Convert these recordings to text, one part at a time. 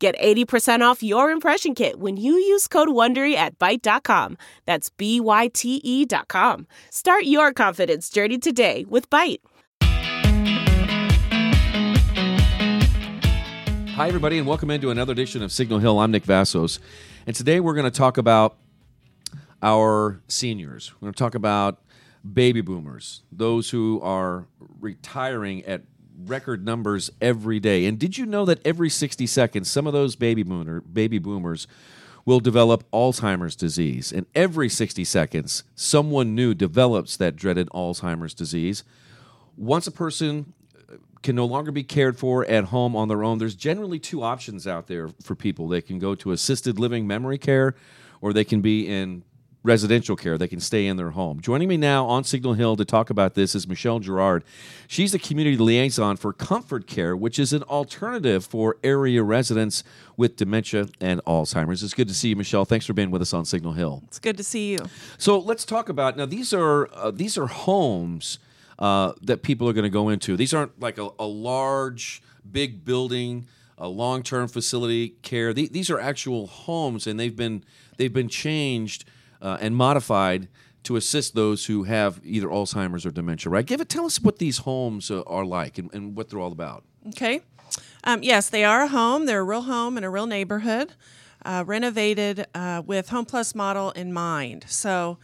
Get 80% off your impression kit when you use code WONDERY at Byte.com. That's B-Y-T-E dot com. Start your confidence journey today with Byte. Hi, everybody, and welcome into another edition of Signal Hill. I'm Nick Vassos, and today we're going to talk about our seniors. We're going to talk about baby boomers, those who are retiring at record numbers every day. And did you know that every 60 seconds, some of those baby boomer baby boomers will develop Alzheimer's disease, and every 60 seconds, someone new develops that dreaded Alzheimer's disease. Once a person uh, can no longer be cared for at home on their own, there's generally two options out there for people. They can go to assisted living memory care, or they can be in residential care. They can stay in their home. Joining me now on Signal Hill to talk about this is Michelle Gerard. She's the community liaison for Comfort Care, which is an alternative for area residents with dementia and Alzheimer's. It's good to see you, Michelle. Thanks for being with us on Signal Hill. It's good to see you. So let's talk about now. These are uh, these are homes uh, that people are going to go into. These aren't like a, a large, big building. A long-term facility care. These are actual homes, and they've been they've been changed uh, and modified to assist those who have either Alzheimer's or dementia. Right? Give it. Tell us what these homes uh, are like and, and, what they're all about. Okay. Um, yes, they are a home. They're a real home in a real neighborhood, uh, renovated uh, with Home Plus model in mind. So,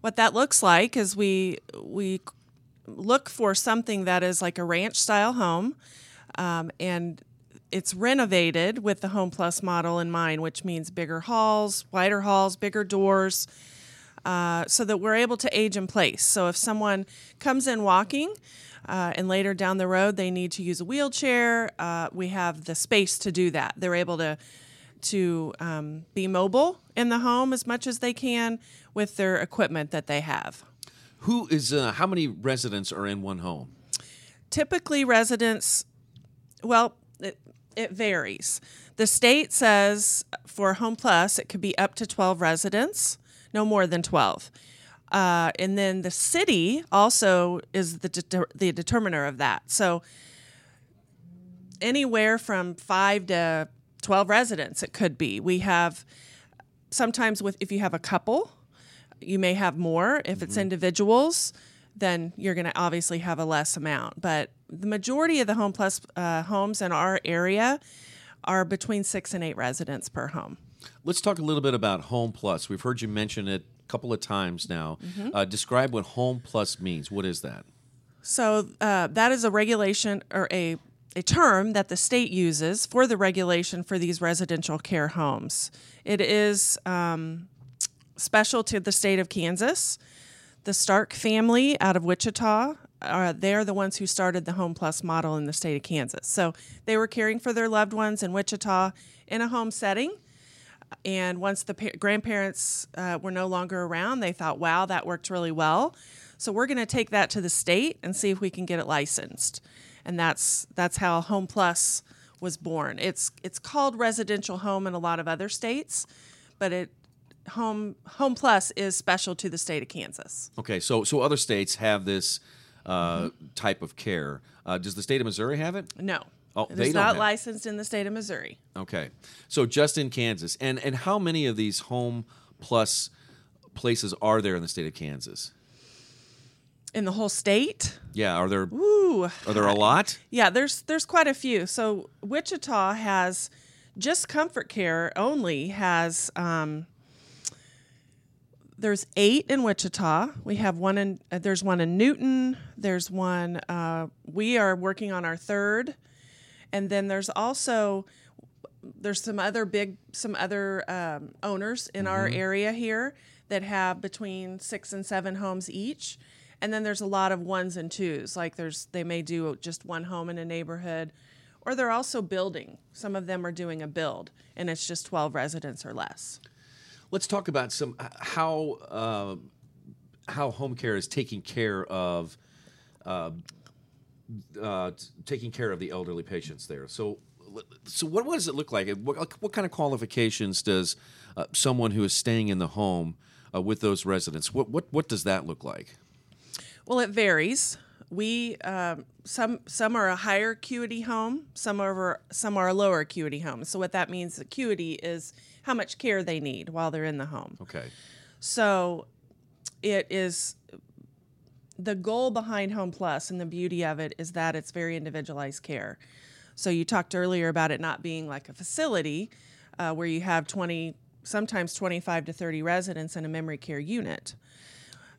what that looks like is we we look for something that is like a ranch style home, um, and it's renovated with the Home Plus model in mind, which means bigger halls, wider halls, bigger doors, uh, so that we're able to age in place. So if someone comes in walking, uh, and later down the road they need to use a wheelchair, uh, we have the space to do that. They're able to to um, be mobile in the home as much as they can with their equipment that they have. Who is uh, how many residents are in one home? Typically, residents. Well, it varies. The state says for Home Plus, it could be up to 12 residents, no more than 12. Uh, and then the city also is the, de- the determiner of that. So anywhere from five to 12 residents, it could be. We have sometimes with if you have a couple, you may have more. If it's mm-hmm. individuals, then you're going to obviously have a less amount. But the majority of the Home Plus uh, homes in our area are between six and eight residents per home. Let's talk a little bit about Home Plus. We've heard you mention it a couple of times now. Mm-hmm. Uh, describe what Home Plus means. What is that? So uh, that is a regulation or a a term that the state uses for the regulation for these residential care homes. It is um, special to the state of Kansas. The Stark family out of Wichita, uh, they're the ones who started the Home Plus model in the state of Kansas. So they were caring for their loved ones in Wichita in a home setting. And once the pa- grandparents uh, were no longer around, they thought, wow, that worked really well. So we're going to take that to the state and see if we can get it licensed. And that's that's how Home Plus was born. It's it's called residential home in a lot of other states, but it Home Home Plus is special to the state of Kansas. Okay, so so other states have this uh, mm-hmm. type of care. Uh, does the state of Missouri have it? No. Oh, it is not licensed in the state of Missouri. Okay, so just in Kansas, and and how many of these Home Plus places are there in the state of Kansas? In the whole state? Yeah, are there? Ooh, are there a lot? Yeah, there's there's quite a few. So Wichita has just Comfort Care only has um, there's eight in Wichita. We have one in uh, there's one in Newton. There's one. Uh, we are working on our third, and then there's also there's some other big some other um, owners in mm-hmm. our area here that have between six and seven homes each, and then there's a lot of ones and twos. Like there's they may do just one home in a neighborhood, or they're also building. Some of them are doing a build, and it's just twelve residents or less. Let's talk about some how uh, how home care is taking care of uh, uh, taking care of the elderly patients there. So, so what, what does it look like? What, what kind of qualifications does uh, someone who is staying in the home uh, with those residents? What what what does that look like? Well, it varies. We some some are a higher acuity home, some are some are a lower acuity home. So what that means, acuity is how much care they need while they're in the home. Okay. So it is the goal behind Home Plus and the beauty of it is that it's very individualized care. So you talked earlier about it not being like a facility uh, where you have 20, sometimes 25 to 30 residents in a memory care unit.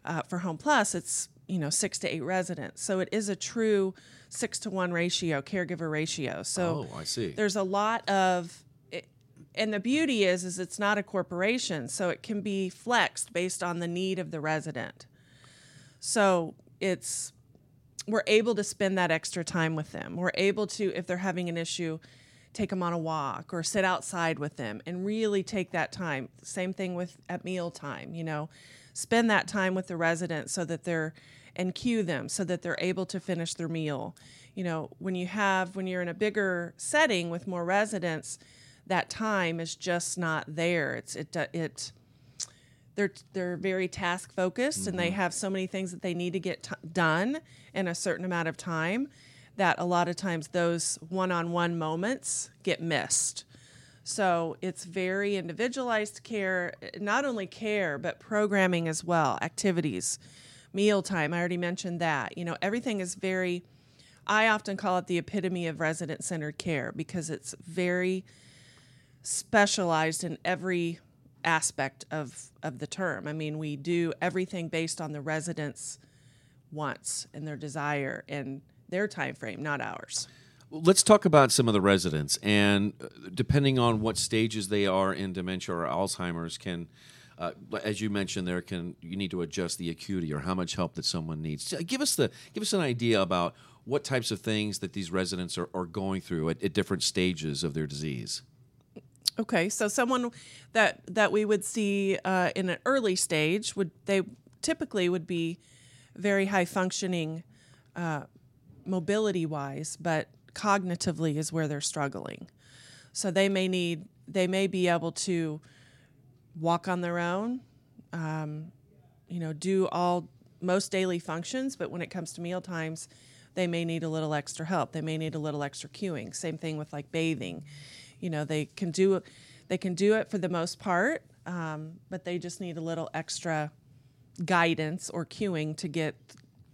Uh, for Home Plus, it's you know six to eight residents, so it is a true six to one ratio, caregiver ratio. So Oh, I see. there's a lot of and the beauty is is it's not a corporation so it can be flexed based on the need of the resident. So it's we're able to spend that extra time with them. We're able to if they're having an issue take them on a walk or sit outside with them and really take that time. Same thing with at meal time you know? Spend that time with the resident so that they're and cue them so that they're able to finish their meal. You know when you have when you're in a bigger setting with more residents that time is just not there. It's it uh, it they're they're very task focused and they mm-hmm. have so many things that they need to get t- done in a certain amount of time that a lot of times those one-on-one moments get missed. So it's very individualized care, not only care but programming as well, activities, mealtime. I already mentioned that. You know, everything is very I often call it the epitome of resident centered care because it's very specialized in every aspect of of the term. I mean, we do everything based on the residents' wants and their desire and their time frame, not ours. Let's talk about some of the residents, and uh, depending on what stages they are in dementia or Alzheimer's, can, uh, as you mentioned, there can you need to adjust the acuity or how much help that someone needs. Give us the give us an idea about what types of things that these residents are, are going through at, at different stages of their disease. Okay, so someone that that we would see uh, in an early stage would they typically would be very high functioning, uh, mobility wise, but cognitively is where they're struggling. So they may need they may be able to walk on their own, um, you know, do all most daily functions, but when it comes to meal times, they may need a little extra help. They may need a little extra cueing. Same thing with like bathing you know they can do they can do it for the most part um, but they just need a little extra guidance or cueing to get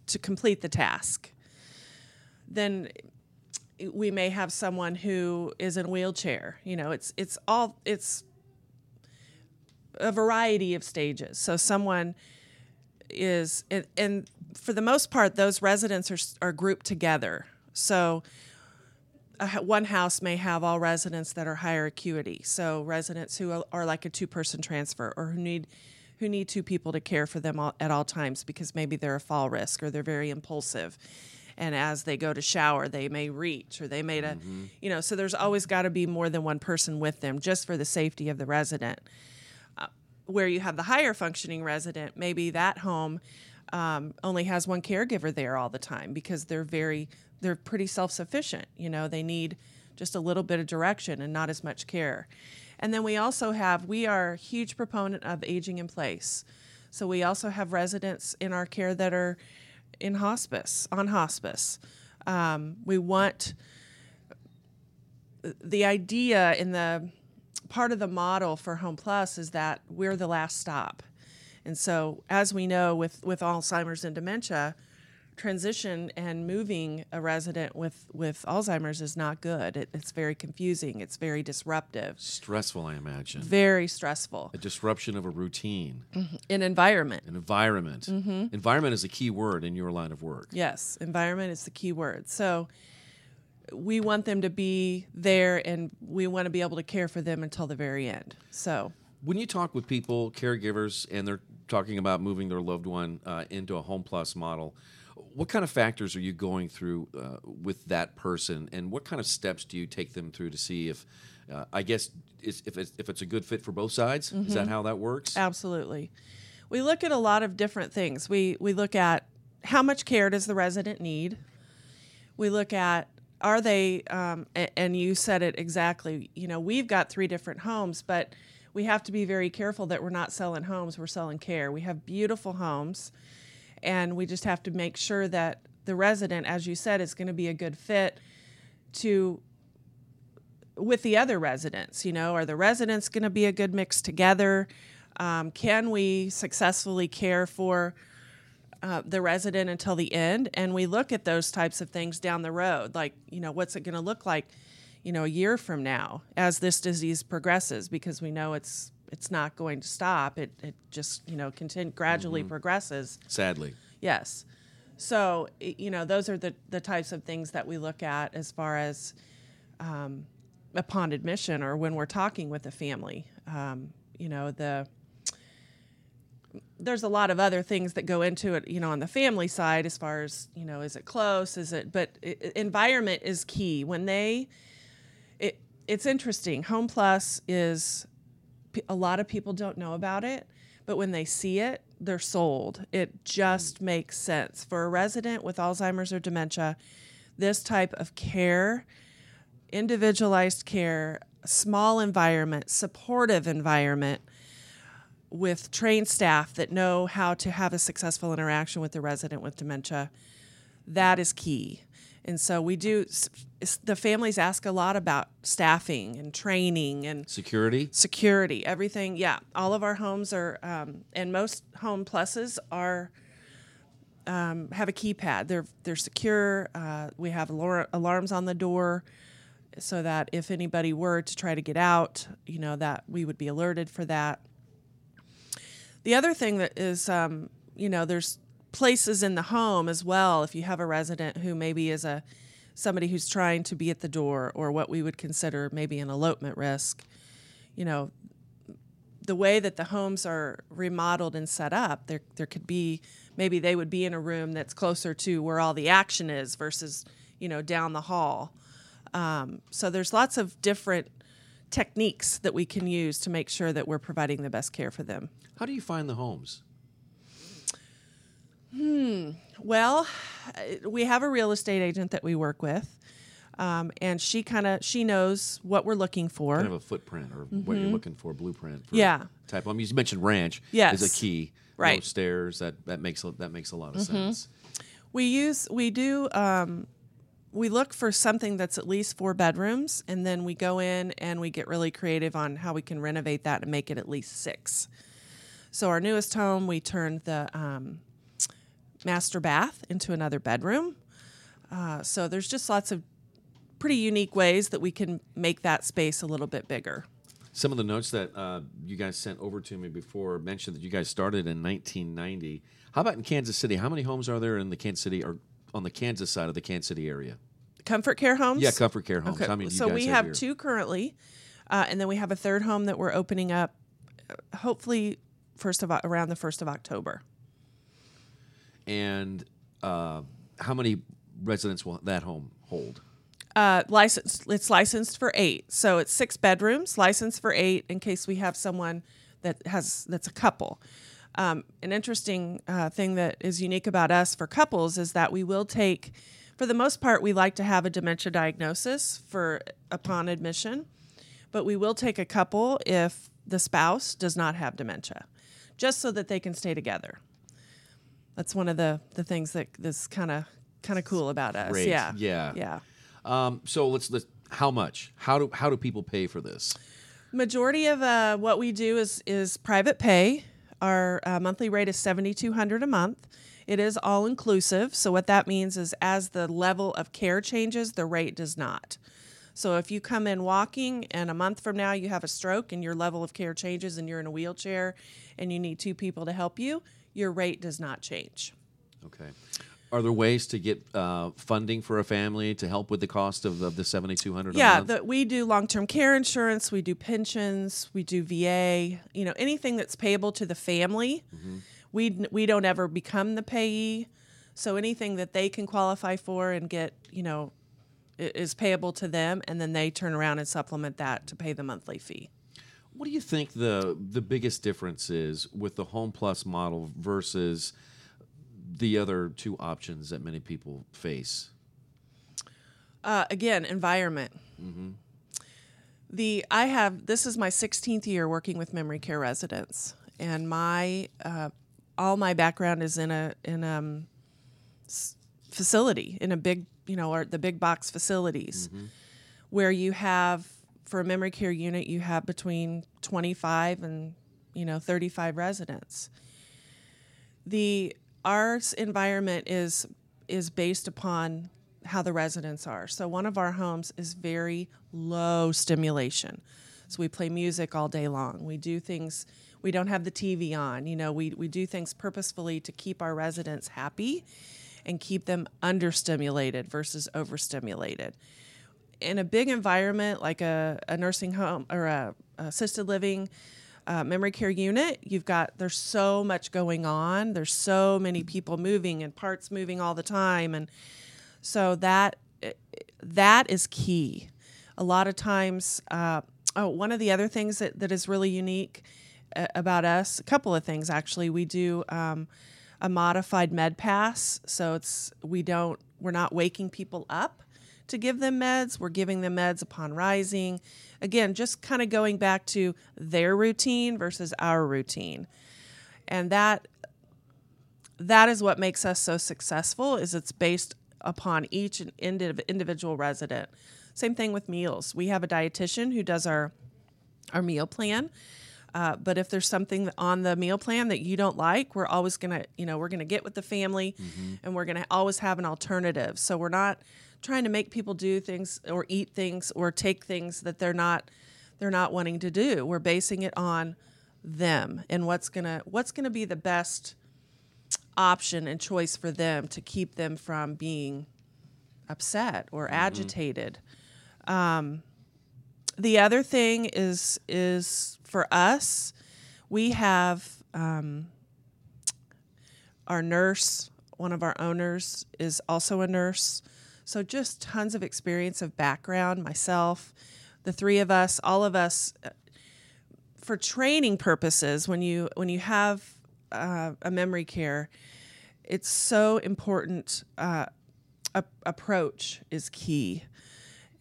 to complete the task. Then we may have someone who is in a wheelchair you know it's it's all it's a variety of stages. So someone is and, and for the most part those residents are, are grouped together. So one house may have all residents that are higher acuity. So residents who are like a two person transfer or who need who need two people to care for them all, at all times because maybe they're a fall risk or they're very impulsive. And as they go to shower they may reach or they may mm-hmm. you know so there's always got to be more than one person with them just for the safety of the resident. Uh, where you have the higher functioning resident maybe that home um, only has one caregiver there all the time because they're very they're pretty self-sufficient you know they need just a little bit of direction and not as much care. And then we also have we are a huge proponent of aging in place. So we also have residents in our care that are in hospice on hospice. Um, we want the idea in the part of the model for home plus is that we're the last stop. And so as we know with with alzheimer's and dementia transition and moving a resident with with Alzheimer's is not good. It, it's very confusing. It's very disruptive. Stressful, I imagine. Very stressful. A disruption of a routine. Mm-hmm. An environment. An environment. Mm-hmm. Environment is a key word in your line of work. Yes, environment is the key word. So we want them to be there and we want to be able to care for them until the very end. So when you talk with people, caregivers, and they're talking about moving their loved one uh, into a home plus model, what kind of factors are you going through uh, with that person, and what kind of steps do you take them through to see if Uh, I guess is, if it's, if it's a good fit for both sides, is that how that works? Absolutely. We look at a lot of different things. We we look at how much care does the resident need. We look at are they um, a- and you said it exactly. You know, we've got three different homes, but we have to be very careful that we're not selling homes. We're selling care. We have beautiful homes, and we just have to make sure that the resident, as you said, is going to be a good fit to with the other residents. You know, are the residents going to be a good mix together? Um, can we successfully care for uh, the resident until the end? And we look at those types of things down the road, like you know, what's it going to look like, you know, a year from now as this disease progresses, because we know it's it's not going to stop. It it just you know continue gradually progresses. Sadly. Yes. So, you know, those are the, the types of things that we look at as far as um, upon admission or when we're talking with a family. Um, you know, the there's a lot of other things that go into it, you know, on the family side as far as, you know, is it close? Is it, but i i- environment is key. When they, it, it's interesting. Home Plus is, a lot of people don't know about it, but when they see it, they're sold. It just mm. makes sense. For a resident with Alzheimer's or dementia, this type of care, individualized care, small environment, supportive environment, with trained staff that know how to have a successful interaction with the resident with dementia, that is key. And so we do, the families ask a lot about staffing and training and Security? security, everything. Yeah, all of our homes are, um, and most home pluses are. Um, have a keypad. They're they're secure. Uh, we have alar- alarms on the door, so that if anybody were to try to get out, you know that we would be alerted for that. The other thing that is, um, you know, there's places in the home as well. If you have a resident who maybe is a somebody who's trying to be at the door, or what we would consider maybe an elopement risk, you know, the way that the homes are remodeled and set up, there there could be maybe they would be in a room that's closer to where all the action is versus you know down the hall. Um, so there's lots of different techniques that we can use to make sure that we're providing the best care for them. How do you find the homes? Well, uh, we have a real estate agent that we work with, um, and she kind of she knows what we're looking for. Kind of a footprint or what you're looking for, blueprint. For Mm-hmm. Yeah. Type. I mean, you mentioned ranch. Yes. Is a key. Right. Mm-hmm. stairs. That that makes a, that makes a lot of sense. We use we do um, we look for something that's at least four bedrooms, and then we go in and we get really creative on how we can renovate that and make it at least six. So our newest home, we turned the um, master bath into another bedroom. Uh, so there's just lots of pretty unique ways that we can make that space a little bit bigger. Some of the notes that uh, you guys sent over to me before mentioned that you guys started in 1990. How about in Kansas City? How many homes are there in the Kansas City or on the Kansas side of the Kansas City area? Comfort care homes. Yeah, comfort care homes. Okay, How many do you so we have have two currently, uh, and then we have a third home that we're opening up, uh, hopefully first of around the first of October. And uh, how many residents will that home hold? Uh, licensed, it's licensed for eight, so it's six bedrooms, licensed for eight in case we have someone that has that's a couple. Um, an interesting uh, thing that is unique about us for couples is that we will take, for the most part, we like to have a dementia diagnosis for upon admission, but we will take a couple if the spouse does not have dementia, just so that they can stay together. That's one of the the things that that is kind of kind of cool about us. Great. Yeah, Yeah. yeah. Um, so let's let's. How much? How do how do people pay for this? Majority of uh, what we do is is private pay. Our uh, monthly rate is seventy two hundred a month. It is all inclusive. So what that means is, as the level of care changes, the rate does not. So if you come in walking and a month from now you have a stroke and your level of care changes and you're in a wheelchair and you need two people to help you, your rate does not change. Okay. Are there ways to get uh, funding for a family to help with the cost of, of the seventy two hundred? Yeah, the, we do long term care insurance, we do pensions, we do VA, you know, anything that's payable to the family. We, we don't ever become the payee. So anything that they can qualify for and get, you know, is payable to them, and then they turn around and supplement that to pay the monthly fee. What do you think the the biggest difference is with the Home Plus model versus the other two options that many people face? Uh, again, environment. The I have this is my 16th year working with memory care residents, and my uh, all my background is in a in um s- facility in a big you know or the big box facilities where you have for a memory care unit you have between 25 and you know 35 residents the arts environment is is based upon how the residents are. So one of our homes is very low stimulation. So we play music all day long. We do things we don't have the TV on. You know, we we do things purposefully to keep our residents happy and keep them understimulated versus overstimulated. In a big environment like a, a nursing home or a, assisted living uh, memory care unit, you've got there's so much going on. There's so many people moving and parts moving all the time, and so that that is key. A lot of times, uh, oh, one of the other things that, that is really unique uh, about us, a couple of things actually, we do um, a modified med pass. So it's we don't we're not waking people up to give them meds. We're giving them meds upon rising. Again, just kind of going back to their routine versus our routine. And that that is what makes us so successful is it's based upon each indiv- individual resident. Same thing with meals. We have a dietitian who does our our meal plan. Uh, but if there's something on the meal plan that you don't like, we're always gonna, you know, we're gonna get with the family, and we're gonna always have an alternative. So we're not trying to make people do things or eat things or take things that they're not they're not wanting to do. We're basing it on them and what's gonna what's gonna be the best option and choice for them to keep them from being upset or agitated. Um, the other thing is is for us, we have um, our nurse. One of our owners is also a nurse, so just tons of experience of background. Myself, the three of us, all of us, uh, for training purposes. When you when you have uh, a memory care, it's so important. Uh, approach is key.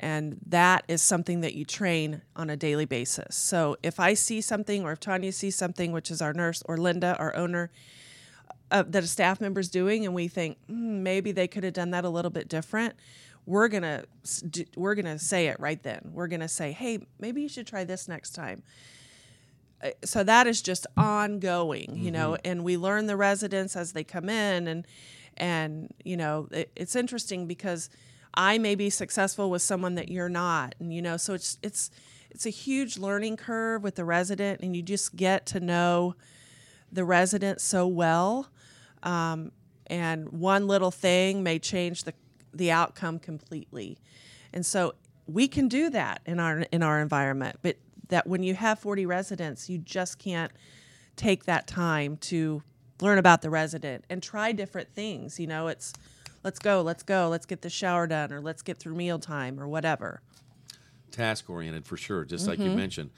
And that is something that you train on a daily basis. So if I see something, or if Tanya sees something, which is our nurse, or Linda, our owner, uh, that a staff member is doing, and we think "Hmm, maybe they could have done that a little bit different, we're gonna we're gonna say it right then. We're gonna say, hey, maybe you should try this next time Uh, so that is just ongoing you know and we learn the residents as they come in and and you know it, it's interesting because i may be successful with someone that you're not and you know so it's it's it's a huge learning curve with the resident and you just get to know the resident so well um, and one little thing may change the the outcome completely and so we can do that in our in our environment but that when you have 40 residents you just can't take that time to learn about the resident and try different things you know it's let's go let's go let's get the shower done or let's get through mealtime or whatever task oriented for sure, just like you mentioned.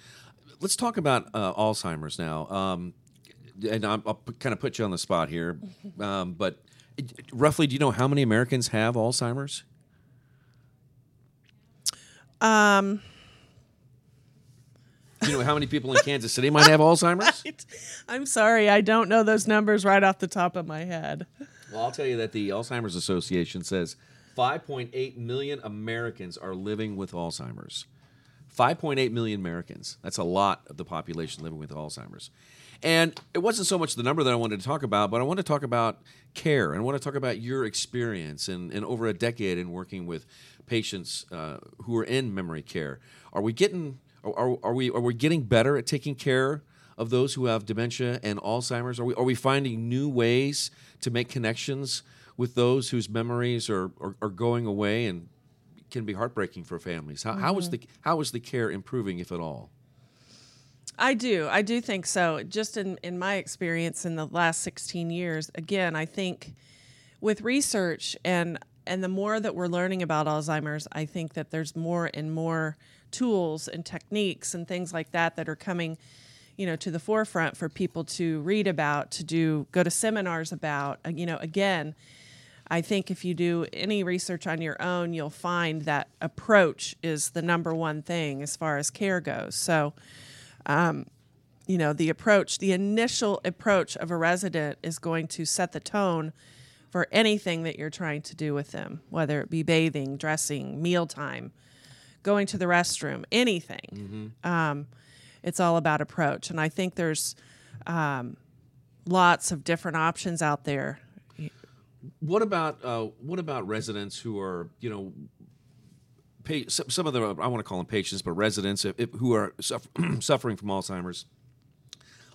Let's talk about uh, Alzheimer's now. Um, and I'm, I'll p- kind of put you on the spot here, um, but it- roughly, do you know how many Americans have Alzheimer's? um Do you know how many people in Kansas City might have Alzheimer's? i'm sorry i don't know those numbers right off the top of my head Well, I'll tell you that the Alzheimer's Association says 5.8 million Americans are living with Alzheimer's. 5.8 million Americans. That's a lot of the population living with Alzheimer's. And it wasn't so much the number that I wanted to talk about, but I want to talk about care and I want to talk about your experience and, in over a decade in working with patients uh, who are in memory care. Are we getting are, are we are we getting better at taking care of those who have dementia and Alzheimer's? Are we are we finding new ways to make connections with those whose memories are, are, are going away and can be heartbreaking for families? How, how is the how is the care improving, if at all? I do. I do think so. Just in, in my experience in the last 16 years, again, I think with research and and the more that we're learning about Alzheimer's, I think that there's more and more tools and techniques and things like that that are coming, you know, to the forefront for people to read about, to do, go to seminars about. Uh, You know, again, I think if you do any research on your own, you'll find that approach is the number one thing as far as care goes. So, um, you know, the approach, the initial approach of a resident is going to set the tone for anything that you're trying to do with them, whether it be bathing, dressing, mealtime, going to the restroom, anything. Um, it's all about approach. And I think there's um, lots of different options out there. What about uh, what about residents who are you know, pa- some, of the I want to call them patients, but residents if, if, who are suffer- suffering from Alzheimer's?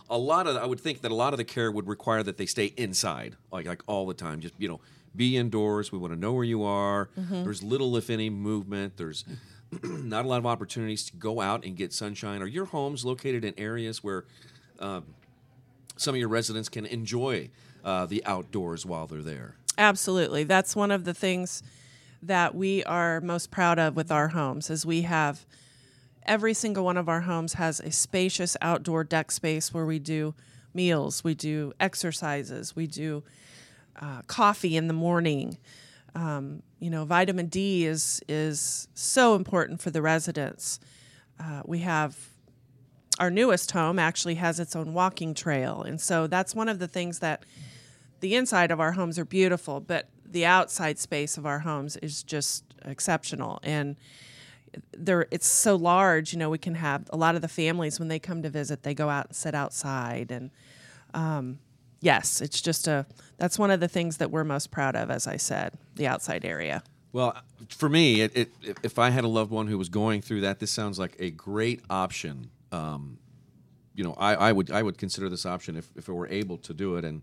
A lot of I would think that a lot of the care would require that they stay inside, like like all the time. Just you know, be indoors. We want to know where you are. There's little, if any, movement. There's not a lot of opportunities to go out and get sunshine. Are your homes located in areas where um, some of your residents can enjoy uh, the outdoors while they're there? Absolutely. That's one of the things that we are most proud of with our homes is we have every single one of our homes has a spacious outdoor deck space where we do meals, we do exercises, we do uh, coffee in the morning. Um, you know, vitamin D is is so important for the residents. Uh, we have our newest home actually has its own walking trail, and so that's one of the things that the inside of our homes are beautiful, but the outside space of our homes is just exceptional. And there, it's so large. You know, we can have a lot of the families when they come to visit, they go out and sit outside. And um, yes, it's just a. That's one of the things that we're most proud of, as I said, the outside area. Well, for me, it, it, if I had a loved one who was going through that, this sounds like a great option. Um, you know, I, I would I would consider this option if, if it were able to do it, and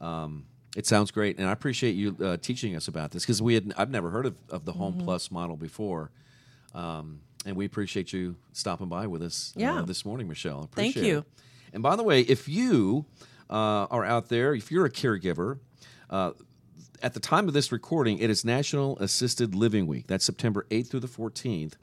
um, it sounds great. And I appreciate you uh, teaching us about this because we had I've never heard of, of the Home Plus model before, um, and we appreciate you stopping by with us uh, this morning, Michelle. Thank Appreciate you. it. And by the way, if you uh, are out there, if you're a caregiver. Uh, at the time of this recording, it is National Assisted Living Week. That's September 8th through the 14th.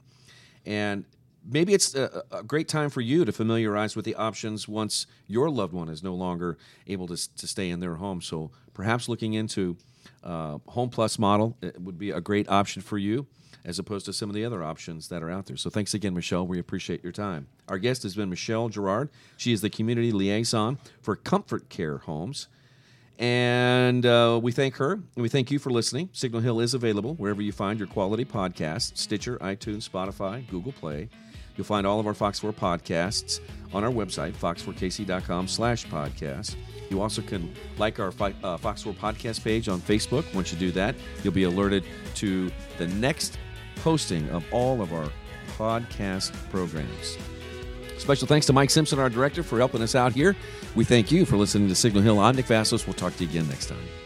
And maybe it's a, a great time for you to familiarize with the options once your loved one is no longer able to, to stay in their home. So perhaps looking into uh, Home Plus model would be a great option for you as opposed to some of the other options that are out there. So thanks again, Michelle. We appreciate your time. Our guest has been Michelle Gerard. She is the community liaison for Comfort Care Homes. And uh, we thank her and we thank you for listening. Signal Hill is available wherever you find your quality podcasts Stitcher, iTunes, Spotify, Google Play. You'll find all of our Fox 4 podcasts on our website, fox4kc.com slash podcast. You also can like our uh, Fox 4 podcast page on Facebook. Once you do that, you'll be alerted to the next posting of all of our podcast programs. Special thanks to Mike Simpson, our director, for helping us out here. We thank you for listening to Signal Hill. I'm Nick Vassos. We'll talk to you again next time.